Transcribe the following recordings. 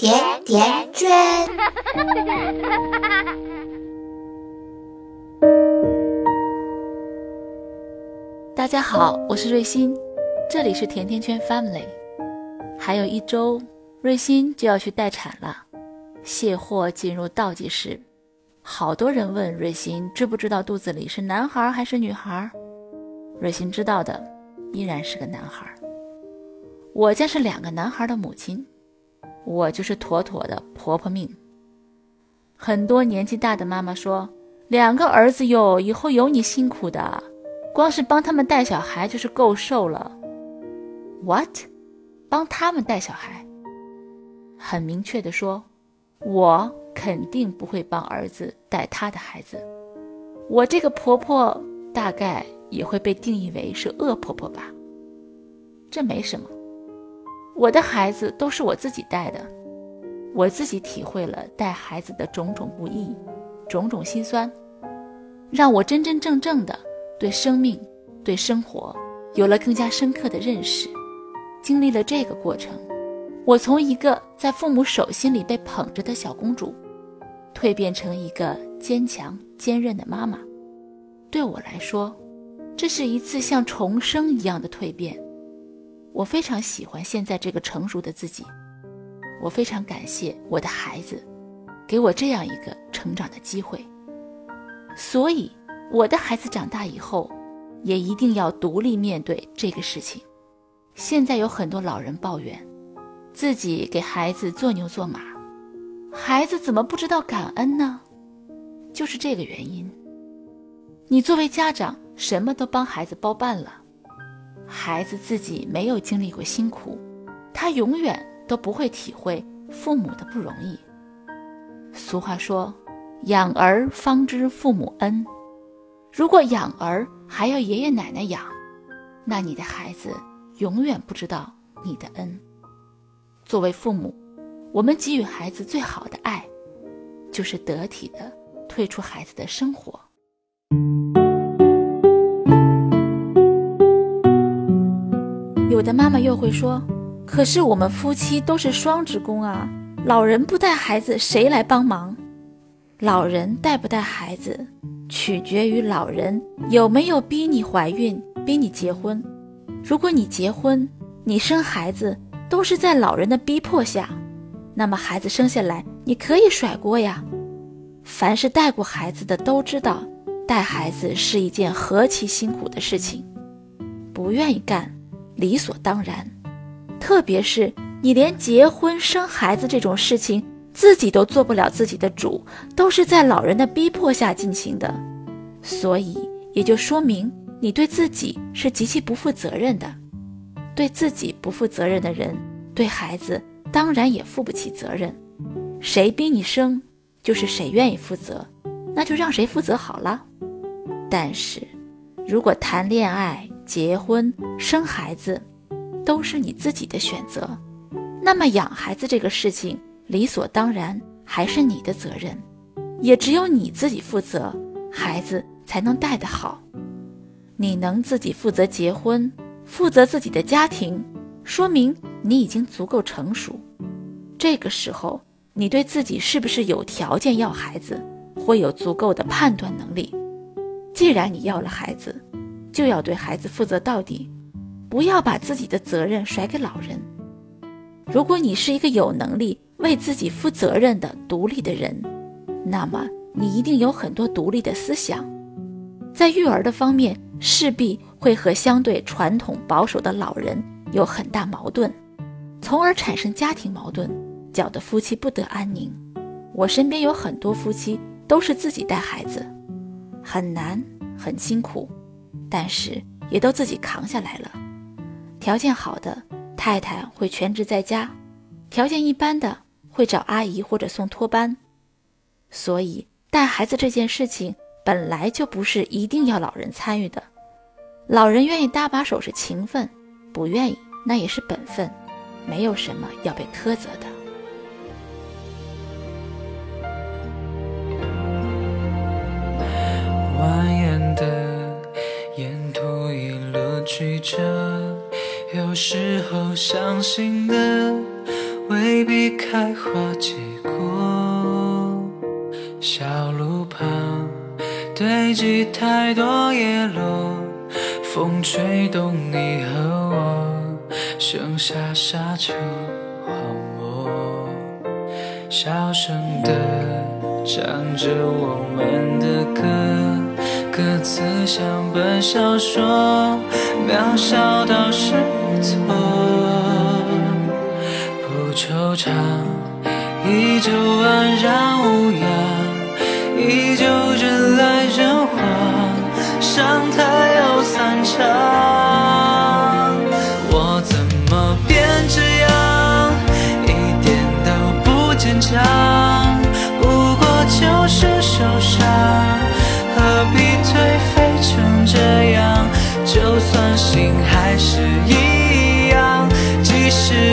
甜甜圈。大家好，我是瑞欣，这里是甜甜圈 Family。还有一周，瑞欣就要去待产了，卸货进入倒计时。好多人问瑞欣知不知道肚子里是男孩还是女孩？瑞欣知道的，依然是个男孩。我将是两个男孩的母亲，我就是妥妥的婆婆命。很多年纪大的妈妈说：“两个儿子哟，以后有你辛苦的，光是帮他们带小孩就是够受了。”What？帮他们带小孩？很明确的说，我肯定不会帮儿子带他的孩子。我这个婆婆大概也会被定义为是恶婆婆吧？这没什么。我的孩子都是我自己带的，我自己体会了带孩子的种种不易、种种心酸，让我真真正正的对生命、对生活有了更加深刻的认识。经历了这个过程，我从一个在父母手心里被捧着的小公主，蜕变成一个坚强坚韧的妈妈。对我来说，这是一次像重生一样的蜕变。我非常喜欢现在这个成熟的自己，我非常感谢我的孩子，给我这样一个成长的机会。所以，我的孩子长大以后，也一定要独立面对这个事情。现在有很多老人抱怨，自己给孩子做牛做马，孩子怎么不知道感恩呢？就是这个原因。你作为家长，什么都帮孩子包办了。孩子自己没有经历过辛苦，他永远都不会体会父母的不容易。俗话说：“养儿方知父母恩。”如果养儿还要爷爷奶奶养，那你的孩子永远不知道你的恩。作为父母，我们给予孩子最好的爱，就是得体的退出孩子的生活。有的妈妈又会说：“可是我们夫妻都是双职工啊，老人不带孩子，谁来帮忙？老人带不带孩子，取决于老人有没有逼你怀孕、逼你结婚。如果你结婚、你生孩子都是在老人的逼迫下，那么孩子生下来你可以甩锅呀。凡是带过孩子的都知道，带孩子是一件何其辛苦的事情，不愿意干。”理所当然，特别是你连结婚生孩子这种事情自己都做不了自己的主，都是在老人的逼迫下进行的，所以也就说明你对自己是极其不负责任的。对自己不负责任的人，对孩子当然也负不起责任。谁逼你生，就是谁愿意负责，那就让谁负责好了。但是，如果谈恋爱，结婚生孩子，都是你自己的选择，那么养孩子这个事情理所当然还是你的责任，也只有你自己负责，孩子才能带得好。你能自己负责结婚，负责自己的家庭，说明你已经足够成熟。这个时候，你对自己是不是有条件要孩子，会有足够的判断能力。既然你要了孩子，就要对孩子负责到底，不要把自己的责任甩给老人。如果你是一个有能力为自己负责任的独立的人，那么你一定有很多独立的思想，在育儿的方面势必会和相对传统保守的老人有很大矛盾，从而产生家庭矛盾，搅得夫妻不得安宁。我身边有很多夫妻都是自己带孩子，很难，很辛苦。但是也都自己扛下来了。条件好的太太会全职在家，条件一般的会找阿姨或者送托班。所以带孩子这件事情本来就不是一定要老人参与的，老人愿意搭把手是情分，不愿意那也是本分，没有什么要被苛责的。着，有时候伤心的未必开花结果。小路旁堆积太多叶落，风吹动你和我，剩下沙丘荒漠。小声地唱着我们的歌，歌词像本小说，渺小到失措。不惆怅，依旧安然无恙，依旧人来人往，上台又散场。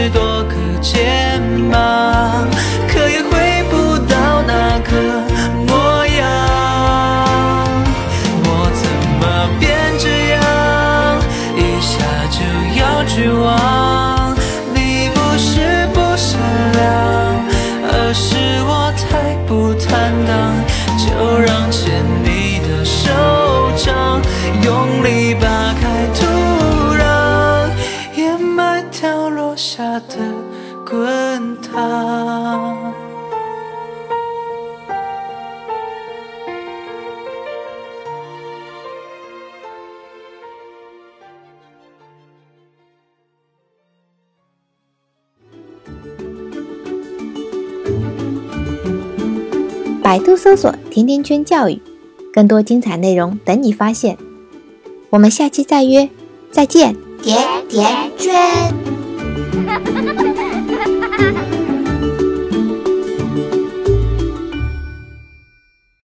多个肩膀，可也回不到那个模样。我怎么变这样，一下就要绝望？你不是不善良，而是我太不坦荡。就让牵你的手掌，用力把的滚烫。百度搜索“甜甜圈教育”，更多精彩内容等你发现。我们下期再约，再见。甜甜圈。Ha ha ha ha!